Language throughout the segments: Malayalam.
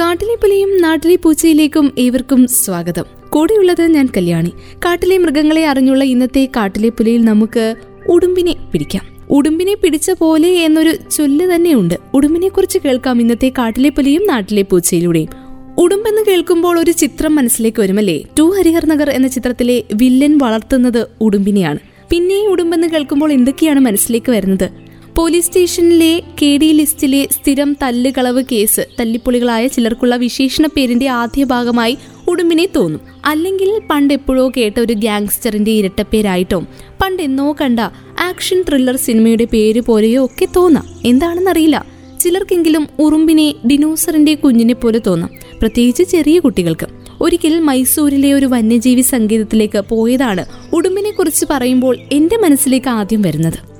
കാട്ടിലെ പുലിയും നാട്ടിലെ പൂച്ചയിലേക്കും ഏവർക്കും സ്വാഗതം. കൂടെയുള്ളത് ഞാൻ കല്യാണി. കാട്ടിലെ മൃഗങ്ങളെ അറിഞ്ഞുള്ള ഇന്നത്തെ കാട്ടിലെ പുലിയിൽ നമുക്ക് ഉടുമ്പിനെ പിടിക്കാം. ഉടുമ്പിനെ പിടിച്ച പോലെ എന്നൊരു ചൊല്ല് തന്നെയുണ്ട്. ഉടുമ്പിനെ കുറിച്ച് കേൾക്കാം ഇന്നത്തെ കാട്ടിലെ പുലിയും നാട്ടിലെ പൂച്ചയിലൂടെയും. ഉടുമ്പെന്ന് കേൾക്കുമ്പോൾ ഒരു ചിത്രം മനസ്സിലേക്ക് വരുമല്ലേ? ടു ഹരിഹർ നഗർ എന്ന ചിത്രത്തിലെ വില്ലൻ വളർത്തുന്നത് ഉടുമ്പിനെയാണ്. പിന്നെ ഉടുമ്പെന്ന് കേൾക്കുമ്പോൾ എന്തൊക്കെയാണ് മനസ്സിലേക്ക് വരുന്നത്? പോലീസ് സ്റ്റേഷനിലെ കെ ഡി ലിസ്റ്റിലെ സ്ഥിരം തല്ലുകളവ് കേസ്. തല്ലിപ്പൊളികളായ ചിലർക്കുള്ള വിശേഷണ പേരിന്റെ ആദ്യ ഭാഗമായി ഉടുമ്പിനെ തോന്നും. അല്ലെങ്കിൽ പണ്ട് എപ്പോഴോ കേട്ട ഒരു ഗ്യാങ്സ്റ്ററിന്റെ ഇരട്ടപ്പേരായിട്ടോ. പണ്ട് എന്നോ കണ്ട ആക്ഷൻ ത്രില്ലർ സിനിമയുടെ പേര് പോലെയോ ഒക്കെ തോന്നാം. എന്താണെന്നറിയില്ല. ചിലർക്കെങ്കിലും ഉറുമ്പിനെ ഡിനോസറിന്റെ കുഞ്ഞിനെ പോലെ തോന്നാം. പ്രത്യേകിച്ച് ചെറിയ കുട്ടികൾക്ക്. ഒരിക്കൽ മൈസൂരിലെ ഒരു വന്യജീവി സംഗീതത്തിലേക്ക് പോയതാണ് ഉടുമ്പിനെ കുറിച്ച് പറയുമ്പോൾ എന്റെ മനസ്സിലേക്ക് ആദ്യം വരുന്നത്.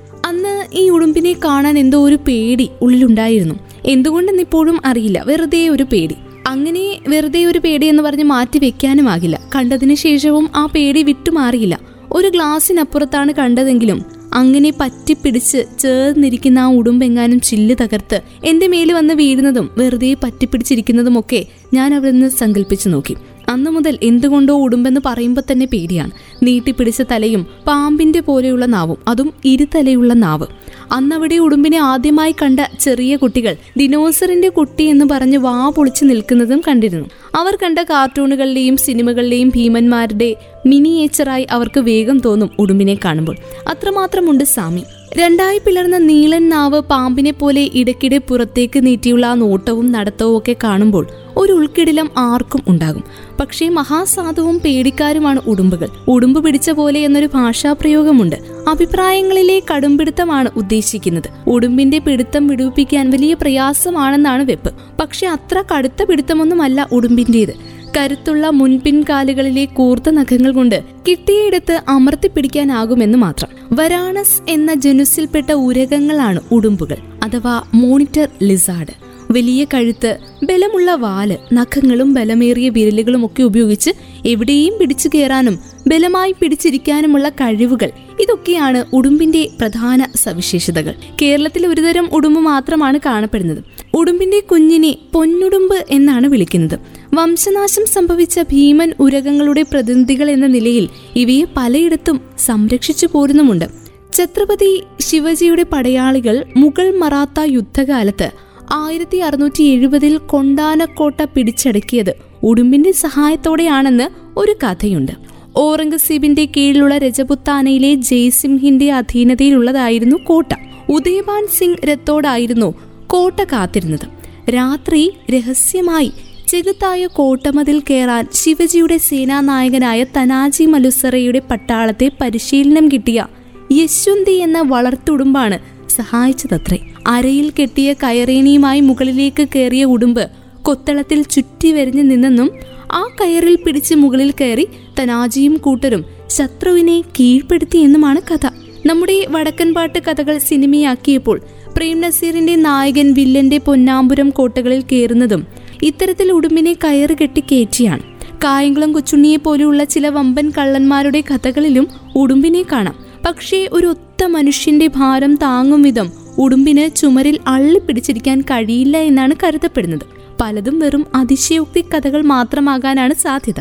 ഈ ഉടുമ്പിനെ കാണാൻ എന്തോ ഒരു പേടി ഉള്ളിലുണ്ടായിരുന്നു. എന്തുകൊണ്ടെന്ന് ഇപ്പോഴും അറിയില്ല. വെറുതെ ഒരു പേടി. അങ്ങനെ വെറുതെ ഒരു പേടി എന്ന് പറഞ്ഞ് മാറ്റി വെക്കാനുമാകില്ല കണ്ടതിന് ശേഷവും ആ പേടി വിട്ടുമാറിയില്ല. ഒരു ഗ്ലാസ്സിനപ്പുറത്താണ് കണ്ടതെങ്കിലും അങ്ങനെ പറ്റിപ്പിടിച്ച് ചേർന്നിരിക്കുന്ന ആ ഉടുമ്പെങ്ങാനും ചില്ല് തകർത്ത് എന്റെ മേൽ വന്ന് വീഴുന്നതും വെറുതെ പറ്റിപ്പിടിച്ചിരിക്കുന്നതുമൊക്കെ ഞാൻ അവിടെ നിന്ന് സങ്കല്പിച്ചു നോക്കി. അന്നു മുതൽ എന്തുകൊണ്ടോ ഉടുമ്പെന്ന് പറയുമ്പോൾ തന്നെ പേടിയാണ്. നീട്ടിപ്പിടിച്ച തലയും പാമ്പിന്റെ പോലെയുള്ള നാവും അതും ഇരുതലയുള്ള നാവ്. അന്നവിടെ ഉടുമ്പിനെ ആദ്യമായി കണ്ട ചെറിയ കുട്ടികൾ ദിനോസറിന്റെ കുട്ടി എന്ന് പറഞ്ഞ് വാ പൊളിച്ച് നിൽക്കുന്നതും കണ്ടിരുന്നു. അവർ കണ്ട കാർട്ടൂണുകളിലെയും സിനിമകളിലെയും ഭീമന്മാരുടെ മിനിയേച്ചറായി അവർക്ക് വേഗം തോന്നും ഉടുമ്പിനെ കാണുമ്പോൾ. അത്രമാത്രമുണ്ട് സാമി രണ്ടായി പിളർന്ന നീളൻ നാവ് പാമ്പിനെ പോലെ ഇടയ്ക്കിടെ പുറത്തേക്ക് നീട്ടിയുള്ള ആ നോട്ടവും നടത്തവും ഒക്കെ കാണുമ്പോൾ ഒരു ഉൾക്കിടിലം ആർക്കും ഉണ്ടാകും. പക്ഷേ മഹാസാധുവും പേടിക്കാരുമാണ് ഉടുമ്പുകൾ. ഉടുമ്പ് പിടിച്ച പോലെ എന്നൊരു ഭാഷാപ്രയോഗമുണ്ട്. അഭിപ്രായങ്ങളിലെ കടുംപിടുത്തമാണ് ഉദ്ദേശിക്കുന്നത്. ഉടുമ്പിന്റെ പിടുത്തം വിടുവിപ്പിക്കാൻ വലിയ പ്രയാസമാണെന്നാണ് വെപ്പ്. പക്ഷെ അത്ര കടുത്ത പിടുത്തമൊന്നുമല്ല ഉടുമ്പിന്റേത്. കരുത്തുള്ള മുൻപിൻകാലുകളിലെ കൂർത്ത നഖങ്ങൾ കൊണ്ട് കിട്ടിയയിടത്ത് അമർത്തിപ്പിടിക്കാനാകുമെന്ന് മാത്രം. വരാണസ് എന്ന ജനുസിൽപ്പെട്ട ഉരകങ്ങളാണ് ഉടുമ്പുകൾ അഥവാ മോണിറ്റർ ലിസാർഡ്. വലിയ കഴുത്ത് ബലമുള്ള വാൽ നഖങ്ങളും ബലമേറിയ വിരലുകളും ഒക്കെ ഉപയോഗിച്ച് എവിടെയും പിടിച്ചു കയറാനും ബലമായി പിടിച്ചിരിക്കാനുമുള്ള കഴിവുകൾ. ഇതൊക്കെയാണ് ഉടുമ്പിന്റെ പ്രധാന സവിശേഷതകൾ. കേരളത്തിൽ ഒരുതരം ഉടുമ്പ് മാത്രമാണ് കാണപ്പെടുന്നത്. ഉടുമ്പിന്റെ കുഞ്ഞിനെ പൊന്നുടുമ്പ് എന്നാണ് വിളിക്കുന്നത്. വംശനാശം സംഭവിച്ച ഭീമൻ ഉരകങ്ങളുടെ പ്രതിനിധികൾ എന്ന നിലയിൽ ഇവയെ പലയിടത്തും സംരക്ഷിച്ചു പോരുന്നുമുണ്ട്. ഛത്രപതി ശിവജിയുടെ പടയാളികൾ മുഗൾ മറാത്ത യുദ്ധകാലത്ത് ആയിരത്തി അറുന്നൂറ്റി എഴുപതിൽ കൊണ്ടാനക്കോട്ട പിടിച്ചടക്കിയത് ഉടുമ്പിന്റെ സഹായത്തോടെയാണെന്ന് ഒരു കഥയുണ്ട്. ഔറംഗസീബിന്റെ കീഴിലുള്ള രജപുത്താനയിലെ ജയ്സിംഹിന്റെ അധീനതയിലുള്ളതായിരുന്നു കോട്ട. ഉദയബാൻ സിംഗ് രത്തോടായിരുന്നു കോട്ട കാത്തിരുന്നത്. രാത്രി രഹസ്യമായി ചെകുത്തായ കോട്ടമതിൽ കയറാൻ ശിവജിയുടെ സേനാനായകനായ തനാജി മലുസറയുടെ പട്ടാളത്തെ പരിശീലനം കിട്ടിയ യശ്വന്തി എന്ന വളർത്തുടുമ്പാണ് സഹായിച്ചതത്രേ. അരയിൽ കെട്ടിയ കയറേണിയുമായി മുകളിലേക്ക് കയറിയ ഉടുമ്പ് കൊത്തളത്തിൽ ചുറ്റി വരിഞ്ഞു നിന്നെന്നും ആ കയറിൽ പിടിച്ച് മുകളിൽ കയറി തനാജിയും കൂട്ടരും ശത്രുവിനെ കീഴ്പ്പെടുത്തിയെന്നുമാണ് കഥ. നമ്മുടെ വടക്കൻ പാട്ട് കഥകൾ സിനിമയാക്കിയപ്പോൾ പ്രേം നസീറിന്റെ നായകൻ വില്ലന്റെ പൊന്നാമ്പുരം കോട്ടകളിൽ കയറുന്നതും ഇത്തരത്തിൽ ഉടുമ്പിനെ കയറ് കെട്ടി കയറ്റിയാണ്. കായംകുളം കൊച്ചുണ്ണിയെ പോലെയുള്ള ചില വമ്പൻ കള്ളന്മാരുടെ കഥകളിലും ഉടുമ്പിനെ കാണാം. പക്ഷേ ഒരു ഒത്ത മനുഷ്യന്റെ ഭാരം താങ്ങും വിധം ഉടുമ്പിന് ചുമരിൽ അള്ളിപ്പിടിച്ചിരിക്കാൻ കഴിയില്ല എന്നാണ് കരുതപ്പെടുന്നത്. പലതും വെറും അതിശയോക്തി കഥകൾ മാത്രമാകാനാണ് സാധ്യത.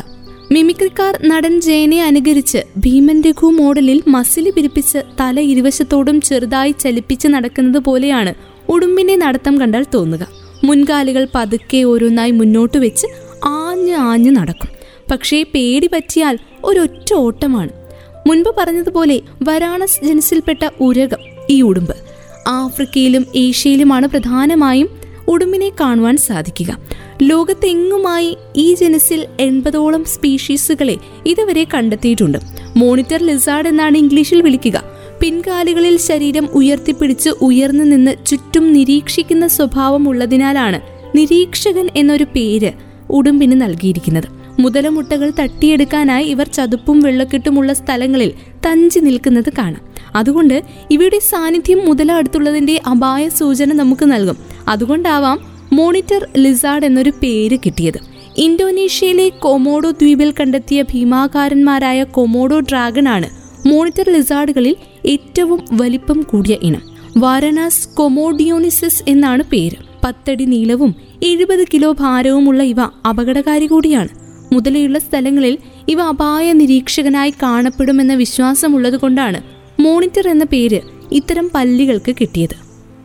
മിമിക്രിക്കാർ നടൻ ജയനെ അനുകരിച്ച് ഭീമൻ രഘു മോഡലിൽ മസിലി പിരിപ്പിച്ച് തല ഇരുവശത്തോടും ചെറുതായി ചലിപ്പിച്ച് നടക്കുന്നത് പോലെയാണ് ഉടുമ്പിന്റെ നടത്തം കണ്ടാൽ തോന്നുക. മുൻകാലുകൾ പതുക്കെ ഓരോന്നായി മുന്നോട്ട് വെച്ച് ആഞ്ഞ് ആഞ്ഞ് നടക്കും. പക്ഷേ പേടി പറ്റിയാൽ ഒരൊറ്റ ഓട്ടമാണ്. മുൻപ് പറഞ്ഞതുപോലെ വരാണസ് ജനസിൽപ്പെട്ട ഉരകം ഈ ഉടുമ്പ്. ആഫ്രിക്കയിലും ഏഷ്യയിലുമാണ് പ്രധാനമായും ഉടുമ്പിനെ കാണുവാൻ സാധിക്കുക. ലോകത്തെങ്ങുമായി ഈ ജനസിൽ എൺപതോളം സ്പീഷീസുകളെ ഇതുവരെ കണ്ടെത്തിയിട്ടുണ്ട്. മോണിറ്റർ ലിസാർഡ് എന്നാണ് ഇംഗ്ലീഷിൽ വിളിക്കുക. പിൻകാലുകളിൽ ശരീരം ഉയർത്തിപ്പിടിച്ച് ഉയർന്നു നിന്ന് ചുറ്റും നിരീക്ഷിക്കുന്ന സ്വഭാവം ഉള്ളതിനാലാണ് നിരീക്ഷകൻ എന്നൊരു പേര് ഉടുമ്പിന് നൽകിയിരിക്കുന്നത്. മുതലമുട്ടകൾ തട്ടിയെടുക്കാനായി ഇവർ ചതുപ്പും വെള്ളക്കെട്ടുമുള്ള സ്ഥലങ്ങളിൽ തഞ്ചി നിൽക്കുന്നത് കാണാം. അതുകൊണ്ട് ഇവയുടെ സാന്നിധ്യം മുതല അടുത്തുള്ളതിന്റെ അപായ സൂചന നമുക്ക് നൽകും. അതുകൊണ്ടാവാം മോണിറ്റർ ലിസാർഡ് എന്നൊരു പേര് കിട്ടിയത്. ഇന്തോനേഷ്യയിലെ കൊമോഡോ ദ്വീപിൽ കണ്ടെത്തിയ ഭീമാകാരന്മാരായ കൊമോഡോ ഡ്രാഗൺ ആണ് മോണിറ്റർ ലിസാർഡുകളിൽ ഏറ്റവും വലിപ്പം കൂടിയ ഇനം. വാരണാസ് കൊമോഡിയോണിസസ് എന്നാണ് പേര്. പത്തടി നീളവും എഴുപത് കിലോ ഭാരവുമുള്ള ഇവ അപകടകാരി കൂടിയാണ്. മുതലെയുള്ള സ്ഥലങ്ങളിൽ ഇവ അപായ നിരീക്ഷകനായി കാണപ്പെടുമെന്ന വിശ്വാസമുള്ളതുകൊണ്ടാണ് മോണിറ്റർ എന്ന പേര് ഇത്തരം പല്ലികൾക്ക് കിട്ടിയത്.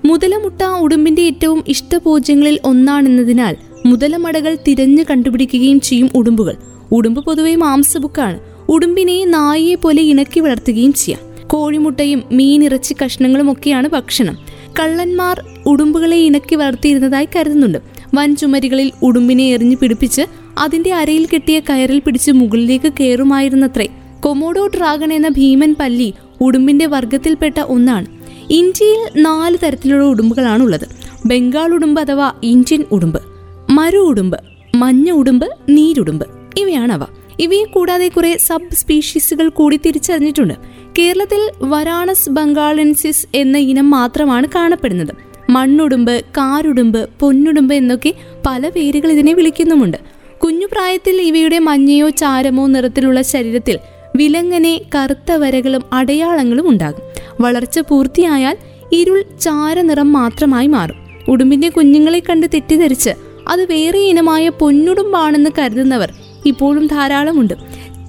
മുതലമുട്ട ഉടുമ്പിന്റെ ഏറ്റവും ഇഷ്ടഭോജ്യങ്ങളിൽ ഒന്നാണെന്നതിനാൽ മുതലമടകൾ തിരഞ്ഞു കണ്ടുപിടിക്കുകയും ചെയ്യും ഉടുമ്പുകൾ. ഉടുമ്പ് പൊതുവെ മാംസബുക്കാണ്. ഉടുമ്പിനെ നായയെ പോലെ ഇണക്കി വളർത്തുകയും ചെയ്യാം. കോഴിമുട്ടയും മീനിറച്ചി കഷ്ണങ്ങളും ഒക്കെയാണ് ഭക്ഷണം. കള്ളന്മാർ ഉടുമ്പുകളെ ഇണക്കി വളർത്തിയിരുന്നതായി കരുതുന്നുണ്ട്. വൻചുമരികളിൽ ഉടുമ്പിനെ എറിഞ്ഞു പിടിപ്പിച്ച് അതിന്റെ അരയിൽ കെട്ടിയ കയറിൽ പിടിച്ച് മുകളിലേക്ക് കയറുമായിരുന്നത്രേ. കൊമോഡോ ഡ്രാഗൺ എന്ന ഭീമൻ പല്ലി ഉടുമ്പിന്റെ വർഗത്തിൽപ്പെട്ട ഒന്നാണ്. ഇന്ത്യയിൽ നാല് തരത്തിലുള്ള ഉടുമ്പുകളാണ് ഉള്ളത് ബംഗാൾ ഉടുമ്പ് അഥവാ ഇന്ത്യൻ ഉടുമ്പ് മരു ഉടുമ്പ് മഞ്ഞ ഉടുമ്പ് നീരുടുമ്പ് ഇവയാണ് അവ ഇവയെ കൂടാതെ കുറെ സബ് സ്പീഷീസുകൾ കൂടി തിരിച്ചറിഞ്ഞിട്ടുണ്ട്. കേരളത്തിൽ വരാണസ് ബംഗാളൻസിസ് എന്ന ഇനം മാത്രമാണ് കാണപ്പെടുന്നത്. മണ്ണുടുമ്പ് കാരുടുമ്പ് പൊന്നുടുമ്പ് എന്നൊക്കെ പല പേരുകൾ ഇതിനെ വിളിക്കുന്നുമുണ്ട്. കുഞ്ഞുപ്രായത്തിൽ ഇവയുടെ മഞ്ഞയോ ചാരമോ നിറത്തിലുള്ള ശരീരത്തിൽ വിലങ്ങനെ കറുത്ത വരകളും അടയാളങ്ങളും ഉണ്ടാകും. വളർച്ച പൂർത്തിയായാൽ ഇരുൾ ചാരനിറം മാത്രമായി മാറും. ഉടുമ്പിന്റെ കുഞ്ഞുങ്ങളെ കണ്ട് തെറ്റിദ്ധരിച്ച് അത് വേറെ ഇനമായ പൊന്നുടുമ്പാണെന്ന് കരുതുന്നവർ ഇപ്പോഴും ധാരാളമുണ്ട്.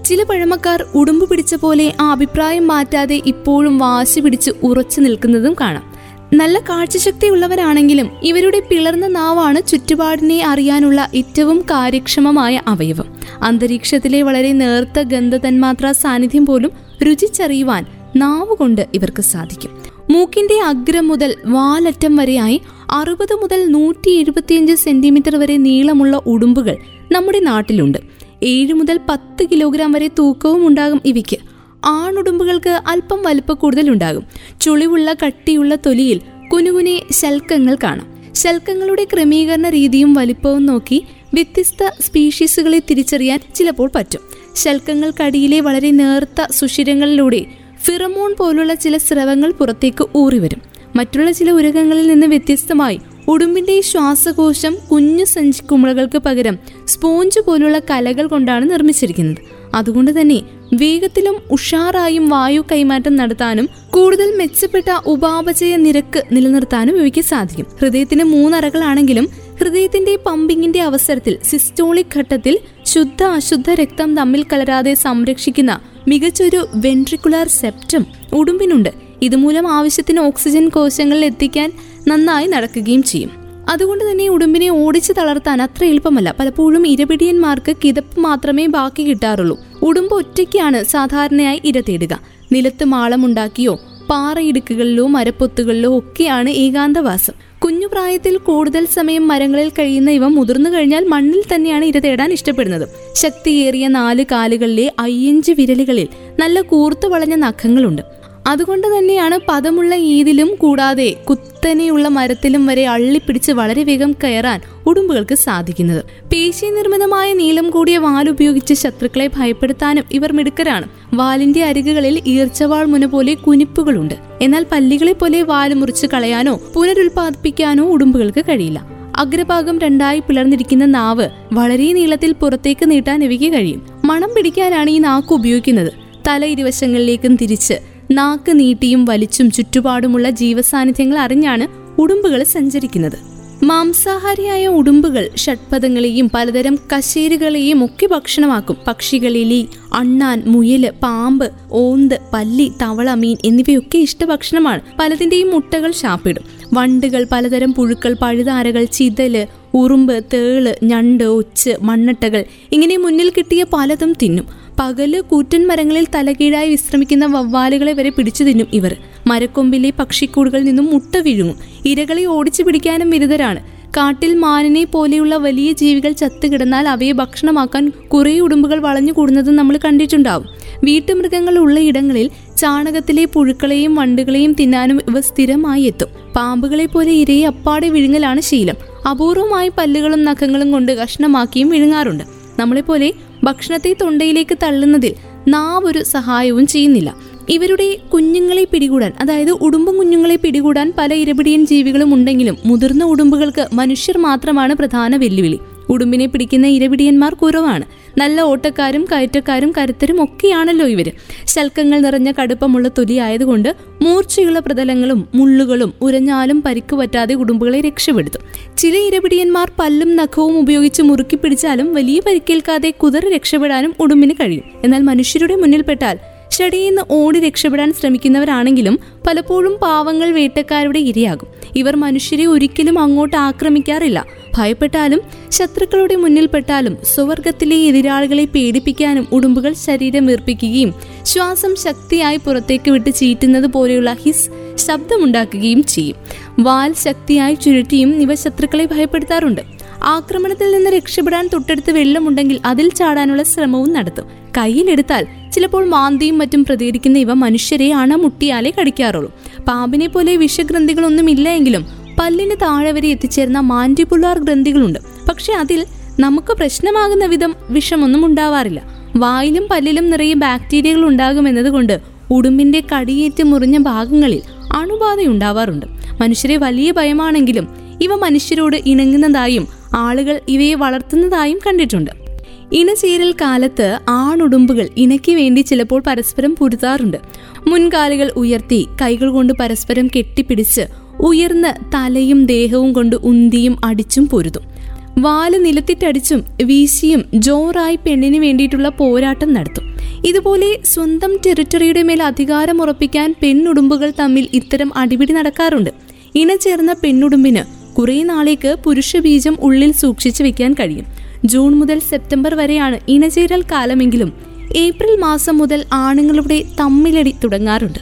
ചില പഴമക്കാർ ഉടുമ്പ് പിടിച്ച പോലെ ആ അഭിപ്രായം മാറ്റാതെ ഇപ്പോഴും വാശി പിടിച്ച് ഉറച്ചു നിൽക്കുന്നതും കാണാം. നല്ല കാഴ്ചശക്തി ഉള്ളവരാണെങ്കിലും ഇവരുടെ പിളർന്ന നാവാണ് ചുറ്റുപാടിനെ അറിയാനുള്ള ഏറ്റവും കാര്യക്ഷമമായ അവയവം. അന്തരീക്ഷത്തിലെ വളരെ നേർത്ത ഗന്ധ തന്മാത്ര സാന്നിധ്യം പോലും രുചിച്ചറിയുവാൻ നാവ് കൊണ്ട് ഇവർക്ക് സാധിക്കും. മൂക്കിന്റെ അഗ്രം മുതൽ വാലറ്റം വരെയായി അറുപത് മുതൽ നൂറ്റി എഴുപത്തിയഞ്ച് സെന്റിമീറ്റർ വരെ നീളമുള്ള ഉടുമ്പുകൾ നമ്മുടെ നാട്ടിലുണ്ട്. ഏഴ് മുതൽ പത്ത് കിലോഗ്രാം വരെ തൂക്കവും ഉണ്ടാകും ഇവയ്ക്ക്. ആണുടുമ്പുകൾക്ക് അല്പം വലുപ്പ കൂടുതലുണ്ടാകും. ചുളിവുള്ള കട്ടിയുള്ള തൊലിയിൽ കുനുകുനെ ശൽക്കങ്ങൾ കാണാം. ശൽക്കങ്ങളുടെ ക്രമീകരണ രീതിയും വലിപ്പവും നോക്കി വ്യത്യസ്ത സ്പീഷീസുകളെ തിരിച്ചറിയാൻ ചിലപ്പോൾ പറ്റും. ശൽക്കങ്ങൾക്കടിയിലെ വളരെ നേർത്ത സുഷിരങ്ങളിലൂടെ ഫിറമോൺ പോലുള്ള ചില സ്രവങ്ങൾ പുറത്തേക്ക് ഊറിവരും. മറ്റുള്ള ചില ഉരകങ്ങളിൽ നിന്ന് വ്യത്യസ്തമായി ഉടുമ്പിന്റെ ശ്വാസകോശം കുഞ്ഞു സഞ്ചി കുമിളകൾക്ക് പകരം സ്പോഞ്ച് പോലുള്ള കലകൾ കൊണ്ടാണ് നിർമ്മിച്ചിരിക്കുന്നത്. അതുകൊണ്ട് തന്നെ വേഗത്തിലും ഉഷാറായും വായു കൈമാറ്റം നടത്താനും കൂടുതൽ മെച്ചപ്പെട്ട ഉപാപചയ നിരക്ക് നിലനിർത്താനും ഇവയ്ക്ക് സാധിക്കും. ഹൃദയത്തിന് മൂന്നറകളാണെങ്കിലും ഹൃദയത്തിന്റെ പമ്പിങ്ങിന്റെ അവസരത്തിൽ സിസ്റ്റോളിക് ഘട്ടത്തിൽ ശുദ്ധ അശുദ്ധ രക്തം തമ്മിൽ കലരാതെ സംരക്ഷിക്കുന്ന മികച്ചൊരു വെൻട്രിക്കുലാർ സെപ്റ്റം ഉടുമ്പിനുണ്ട്. ഇതുമൂലം ആവശ്യത്തിന് ഓക്സിജൻ കോശങ്ങളിൽ എത്തിക്കാൻ നന്നായി നടക്കുകയും ചെയ്യും. അതുകൊണ്ട് തന്നെ ഉടുമ്പിനെ ഓടിച്ചു തളർത്താൻ അത്ര എളുപ്പമല്ല. പലപ്പോഴും ഇരപിടിയന്മാർക്ക് കിതപ്പ് മാത്രമേ ബാക്കി കിട്ടാറുള്ളൂ. ഉടുമ്പ് ഒറ്റയ്ക്കാണ് സാധാരണയായി ഇര തേടുക. നിലത്ത് മാളമുണ്ടാക്കിയോ പാറയിടുക്കുകളിലോ മരപ്പൊത്തുകളിലോ ഒക്കെയാണ് ഏകാന്തവാസം. കുഞ്ഞുപ്രായത്തിൽ കൂടുതൽ സമയം മരങ്ങളിൽ കഴിയുന്ന ഇവ മുതിർന്നു കഴിഞ്ഞാൽ മണ്ണിൽ തന്നെയാണ് ഇര തേടാൻ ഇഷ്ടപ്പെടുന്നത്. ശക്തിയേറിയ നാല് കാലുകളിലെ അയ്യഞ്ച് വിരലുകളിൽ നല്ല കൂർത്തു വളഞ്ഞ നഖങ്ങളുണ്ട്. അതുകൊണ്ട് തന്നെയാണ് പദമുള്ള ഈതിലും കൂടാതെ കുത്തനെയുള്ള മരത്തിലും വരെ അള്ളിപ്പിടിച്ച് വളരെ വേഗം കയറാൻ ഉടുമ്പുകൾക്ക് സാധിക്കുന്നത്. പേശി നിർമ്മിതമായ നീളം കൂടിയ വാലുപയോഗിച്ച് ശത്രുക്കളെ ഭയപ്പെടുത്താനും ഇവർ മിടുക്കരാണ്. വാലിന്റെ അരികുകളിൽ ഈർച്ചവാൾ മുന പോലെ കുനിപ്പുകളുണ്ട്. എന്നാൽ പല്ലികളെ പോലെ വാൽ മുറിച്ച് കളയാനോ പുനരുൽപാദിപ്പിക്കാനോ ഉടുമ്പുകൾക്ക് കഴിയില്ല. അഗ്രഭാഗം രണ്ടായി പിളർന്നിരിക്കുന്ന നാവ് വളരെ നീളത്തിൽ പുറത്തേക്ക് നീട്ടാൻ ഇവയ്ക്ക് കഴിയും. മണം പിടിക്കാനാണ് ഈ നാക്ക് ഉപയോഗിക്കുന്നത്. തല ഇരുവശങ്ങളിലേക്കും തിരിച്ച് നാക്ക് നീട്ടിയും വലിച്ചും ചുറ്റുപാടുമുള്ള ജീവസാന്നിധ്യങ്ങൾ അറിഞ്ഞാണ് ഉടുമ്പുകൾ സഞ്ചരിക്കുന്നത്. മാംസാഹാരിയായ ഉടുമ്പുകൾ ഷഡ്പഥങ്ങളെയും പലതരം കശേരുകളെയും ഒക്കെ ഭക്ഷണമാക്കും. പക്ഷികളിലി അണ്ണാൻ മുയൽ പാമ്പ് ഓന്ത് പല്ലി തവള മീൻ എന്നിവയൊക്കെ ഇഷ്ടഭക്ഷണമാണ്. പലതിന്റെയും മുട്ടകൾ ശാപ്പിടും വണ്ടുകൾ പലതരം പുഴുക്കൾ പഴുതാരകൾ ചിതൽ ഉറുമ്പ് തേൾ ഞണ്ട് ഒച്ച് മണ്ണട്ടകൾ ഇങ്ങനെ മുന്നിൽ കിട്ടിയ പലതും തിന്നും. പകൽ കൂറ്റൻ മരങ്ങളിൽ തലകീഴായി വിശ്രമിക്കുന്ന വവ്വാലുകളെ വരെ പിടിച്ചു തിന്നും ഇവർ. മരക്കൊമ്പിലെ പക്ഷിക്കൂടുകളിൽ നിന്നും മുട്ട വിഴുങ്ങും. ഇരകളെ ഓടിച്ചു പിടിക്കാനും വിരുദ്ധരാണ്. കാട്ടിൽ മാനിനെ പോലെയുള്ള വലിയ ജീവികൾ ചത്തുകിടന്നാൽ അവയെ ഭക്ഷണമാക്കാൻ കുറേ ഉടുമ്പുകൾ വളഞ്ഞു കൂടുന്നത് നമ്മൾ കണ്ടിട്ടുണ്ടാവും. വീട്ടുമൃഗങ്ങൾ ഉള്ള ഇടങ്ങളിൽ ചാണകത്തിലെ പുഴുക്കളെയും വണ്ടുകളെയും തിന്നാനും ഇവ സ്ഥിരമായി എത്തും. പാമ്പുകളെ പോലെ ഇരയെ അപ്പാടെ വിഴുങ്ങലാണ് ശീലം. അപൂർവമായി പല്ലുകളും നഖങ്ങളും കൊണ്ട് കഷ്ണമാക്കിയും വിഴുങ്ങാറുണ്ട്. നമ്മളെപ്പോലെ ഭക്ഷണത്തെ തൊണ്ടയിലേക്ക് തള്ളുന്നതിൽ നാവ് ഒരു സഹായവും ചെയ്യുന്നില്ല. ഇവരുടെ കുഞ്ഞുങ്ങളെ പിടികൂടാൻ അതായത് ഉടുമ്പും കുഞ്ഞുങ്ങളെ പിടികൂടാൻ പല ഇരപിടിയൻ ജീവികളും ഉണ്ടെങ്കിലും മുതിർന്ന ഉടുമ്പുകൾക്ക് മനുഷ്യർ മാത്രമാണ് പ്രധാന വെല്ലുവിളി. ഉടുമ്പിനെ പിടിക്കുന്ന ഇരപിടിയന്മാർ കുറവാണ്. നല്ല ഓട്ടക്കാരും കയറ്റക്കാരും കരുത്തരും ഒക്കെയാണല്ലോ ഇവർ. ശൽക്കങ്ങൾ നിറഞ്ഞ കടുപ്പമുള്ള തൊലി ആയതുകൊണ്ട് മൂർച്ചയുള്ള പ്രതലങ്ങളും മുള്ളുകളും ഉരഞ്ഞാലും പരിക്കു പറ്റാതെ ഉടുമ്പുകളെ രക്ഷപ്പെടുത്തും. ചില ഇരപിടിയന്മാർ പല്ലും നഖവും ഉപയോഗിച്ച് മുറുക്കി പിടിച്ചാലും വലിയ പരിക്കേൽക്കാതെ കുതിർ രക്ഷപ്പെടാനും ഉടുമ്പിന് കഴിയും. എന്നാൽ മനുഷ്യരുടെ മുന്നിൽപ്പെട്ടാൽ ഷടിയിൽ ഓടി രക്ഷപ്പെടാൻ ശ്രമിക്കുന്നവരാണെങ്കിലും പലപ്പോഴും പാവങ്ങൾ വേട്ടക്കാരുടെ ഇരയാകും. ഇവർ മനുഷ്യരെ ഒരിക്കലും അങ്ങോട്ട് ആക്രമിക്കാറില്ല. ഭയപ്പെട്ടാലും ശത്രുക്കളുടെ മുന്നിൽപ്പെട്ടാലും സ്വവർഗത്തിലെ എതിരാളികളെ പേടിപ്പിക്കാനും ഉടുമ്പുകൾ ശരീരം വീർപ്പിക്കുകയും ശ്വാസം ശക്തിയായി പുറത്തേക്ക് വിട്ട് ചീറ്റുന്നത് പോലെയുള്ള ഹിസ് ശബ്ദമുണ്ടാക്കുകയും ചെയ്യും. വാൽ ശക്തിയായി ചുരുട്ടിയും ഇവ ശത്രുക്കളെ ഭയപ്പെടുത്താറുണ്ട്. ആക്രമണത്തിൽ നിന്ന് രക്ഷപ്പെടാൻ തൊട്ടടുത്ത് വെള്ളമുണ്ടെങ്കിൽ അതിൽ ചാടാനുള്ള ശ്രമവും നടത്തും. കയ്യിലെടുത്താൽ ചിലപ്പോൾ മാന്തിയും മറ്റും പ്രതികരിക്കുന്ന ഇവ മനുഷ്യരെ അണ മുട്ടിയാലേ കടിക്കാറുള്ളൂ. പാമ്പിനെ പോലെ വിഷഗ്രന്ഥികളൊന്നും ഇല്ല എങ്കിലും പല്ലിന് താഴെ വരെ എത്തിച്ചേർന്ന മാൻഡിബുലാർ ഗ്രന്ഥികളുണ്ട്. പക്ഷെ അതിൽ നമുക്ക് പ്രശ്നമാകുന്ന വിധം വിഷമൊന്നും ഉണ്ടാവാറില്ല. വായിലും പല്ലിലും നിറയെ ബാക്ടീരിയകൾ ഉണ്ടാകുമെന്നതുകൊണ്ട് ഉടുമ്പിന്റെ കടിയേറ്റ് മുറിഞ്ഞ ഭാഗങ്ങളിൽ അണുബാധ ഉണ്ടാവാറുണ്ട് മനുഷ്യരെ വലിയ ഭയമാണെങ്കിലും ഇവ മനുഷ്യരോട് ഇണങ്ങുന്നതായും ആളുകൾ ഇവയെ വളർത്തുന്നതായും കണ്ടിട്ടുണ്ട്. ഇണചേരൽ കാലത്ത് ആണുടുമ്പുകൾ ഇണയ്ക്ക് വേണ്ടി ചിലപ്പോൾ പരസ്പരം പൊരുത്താറുണ്ട് മുൻകാലുകൾ ഉയർത്തി കൈകൾ കൊണ്ട് പരസ്പരം കെട്ടിപ്പിടിച്ച് ഉയർന്ന് തലയും ദേഹവും കൊണ്ട് ഉന്തിയും അടിച്ചും പൊരുതും. വാൽ നിലത്തിട്ടടിച്ചും വീശിയും ജോറായി പെണ്ണിന് വേണ്ടിയിട്ടുള്ള പോരാട്ടം നടത്തും. ഇതുപോലെ സ്വന്തം ടെറിട്ടറിയുടെ മേൽ അധികാരം ഉറപ്പിക്കാൻ പെണ്ണുടുമ്പുകൾ തമ്മിൽ ഇത്തരം അടിപിടി നടക്കാറുണ്ട്. ഇണ ചേർന്ന പെണ്ണുടുമ്പിന് കുറെ നാളേക്ക് പുരുഷ ബീജം ഉള്ളിൽ സൂക്ഷിച്ചു വെക്കാൻ കഴിയും. ജൂൺ മുതൽ സെപ്റ്റംബർ വരെയാണ് ഇണചേരൽ കാലമെങ്കിലും ഏപ്രിൽ മാസം മുതൽ ആണുങ്ങളുടെ തമ്മിലടി തുടങ്ങാറുണ്ട്.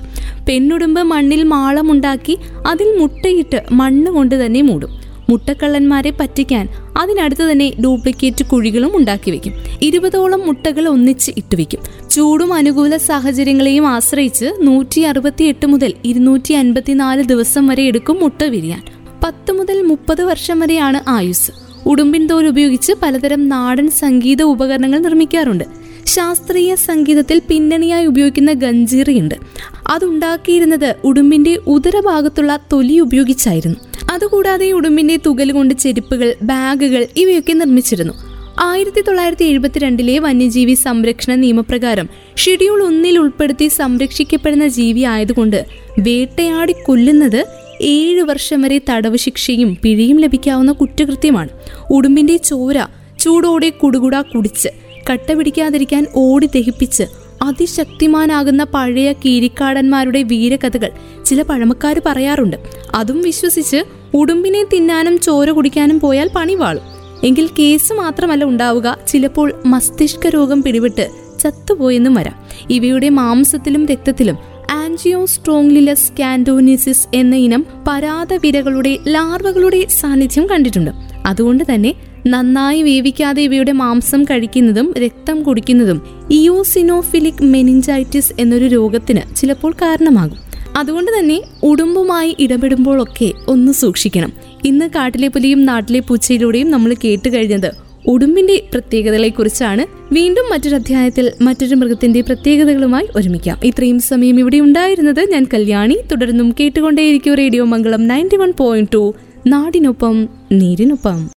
പെണ്ണുടുമ്പ് മണ്ണിൽ മാളമുണ്ടാക്കി അതിൽ മുട്ടയിട്ട് മണ്ണ് കൊണ്ട് തന്നെ മൂടും. മുട്ടക്കള്ളന്മാരെ പറ്റിക്കാൻ അതിനടുത്ത് തന്നെ ഡ്യൂപ്ലിക്കേറ്റ് കുഴികളും ഉണ്ടാക്കി വെക്കും. ഇരുപതോളം മുട്ടകൾ ഒന്നിച്ച് ഇട്ടുവെക്കും ചൂടും അനുകൂല സാഹചര്യങ്ങളെയും ആശ്രയിച്ച് നൂറ്റി അറുപത്തി എട്ട് മുതൽ ഇരുന്നൂറ്റി അൻപത്തിനാല് ദിവസം വരെ എടുക്കും മുട്ട വിരിയാൻ. പത്ത് മുതൽ മുപ്പത് വർഷം വരെയാണ് ആയുസ്. ഉടുമ്പിൻ തോൽ ഉപയോഗിച്ച് പലതരം നാടൻ സംഗീത ഉപകരണങ്ങൾ നിർമ്മിക്കാറുണ്ട്. ശാസ്ത്രീയ സംഗീതത്തിൽ പിന്നണിയായി ഉപയോഗിക്കുന്ന ഗഞ്ചീറിയുണ്ട്. അതുണ്ടാക്കിയിരുന്നത് ഉടുമ്പിന്റെ ഉദരഭാഗത്തുള്ള തൊലി ഉപയോഗിച്ചായിരുന്നു. അതുകൂടാതെ ഉടുമ്പിന്റെ തുകൽ കൊണ്ട് ചെരുപ്പുകൾ ബാഗുകൾ ഇവയൊക്കെ നിർമ്മിച്ചിരുന്നു. ആയിരത്തി തൊള്ളായിരത്തി എഴുപത്തിരണ്ടിലെ വന്യജീവി സംരക്ഷണ നിയമപ്രകാരം ഷെഡ്യൂൾ ഒന്നിൽ ഉൾപ്പെടുത്തി സംരക്ഷിക്കപ്പെടുന്ന ജീവി ആയതുകൊണ്ട് വേട്ടയാടി കൊല്ലുന്നത് ഏഴു വർഷം വരെ തടവ് ശിക്ഷയും പിഴയും ലഭിക്കാവുന്ന കുറ്റകൃത്യമാണ്. ഉടുമ്പിന്റെ ചോര ചൂടോടെ കുടുകുട കുടിച്ച് കട്ട പിടിക്കാതിരിക്കാൻ ഓടി ദഹിപ്പിച്ച് അതിശക്തിമാനാകുന്ന പഴയ കീരിക്കാടന്മാരുടെ വീരകഥകൾ ചില പഴമക്കാർ പറയാറുണ്ട്. അതും വിശ്വസിച്ച് ഉടുമ്പിനെ തിന്നാനും ചോര കുടിക്കാനും പോയാൽ പണി വാളും. എങ്കിൽ കേസ് മാത്രമല്ല ഉണ്ടാവുക ചിലപ്പോൾ മസ്തിഷ്ക രോഗം പിടിപെട്ട് ചത്തുപോയെന്നും വരാം. ഇവയുടെ മാംസത്തിലും രക്തത്തിലും ആൻജിയോ സ്ട്രോങ്ലിലസ് കാൻഡോനിസിസ് എന്ന ഇനം പരാത വിരകളുടെ ലാർവകളുടെ സാന്നിധ്യം കണ്ടിട്ടുണ്ട്. അതുകൊണ്ട് തന്നെ നന്നായി വേവിക്കാതെ ഇവയുടെ മാംസം കഴിക്കുന്നതും രക്തം കുടിക്കുന്നതും ഇയോസിനോഫിലിക് മെനിഞ്ചൈറ്റിസ് എന്നൊരു രോഗത്തിന് ചിലപ്പോൾ കാരണമാകും. അതുകൊണ്ട് തന്നെ ഉടുമ്പുമായി ഇടപെടുമ്പോഴൊക്കെ ഒന്ന് സൂക്ഷിക്കണം. ഇന്ന് കാട്ടിലെ പുലിയും നാട്ടിലെ പൂച്ചയിലൂടെയും നമ്മൾ കേട്ട് കഴിഞ്ഞത് ഉടുമ്പിന്റെ പ്രത്യേകതകളെക്കുറിച്ചാണ് വീണ്ടും മറ്റൊരു അധ്യായത്തിൽ മറ്റൊരു മൃഗത്തിന്റെ പ്രത്യേകതകളുമായി ഒരുമിക്കാം. ഇത്രയും സമയം ഇവിടെ ഉണ്ടായിരുന്നത് ഞാൻ കല്യാണി. തുടർന്നും കേട്ടുകൊണ്ടേയിരിക്കും radio Mangalam ninety one point two. നാടിനൊപ്പം നീരിനൊപ്പം.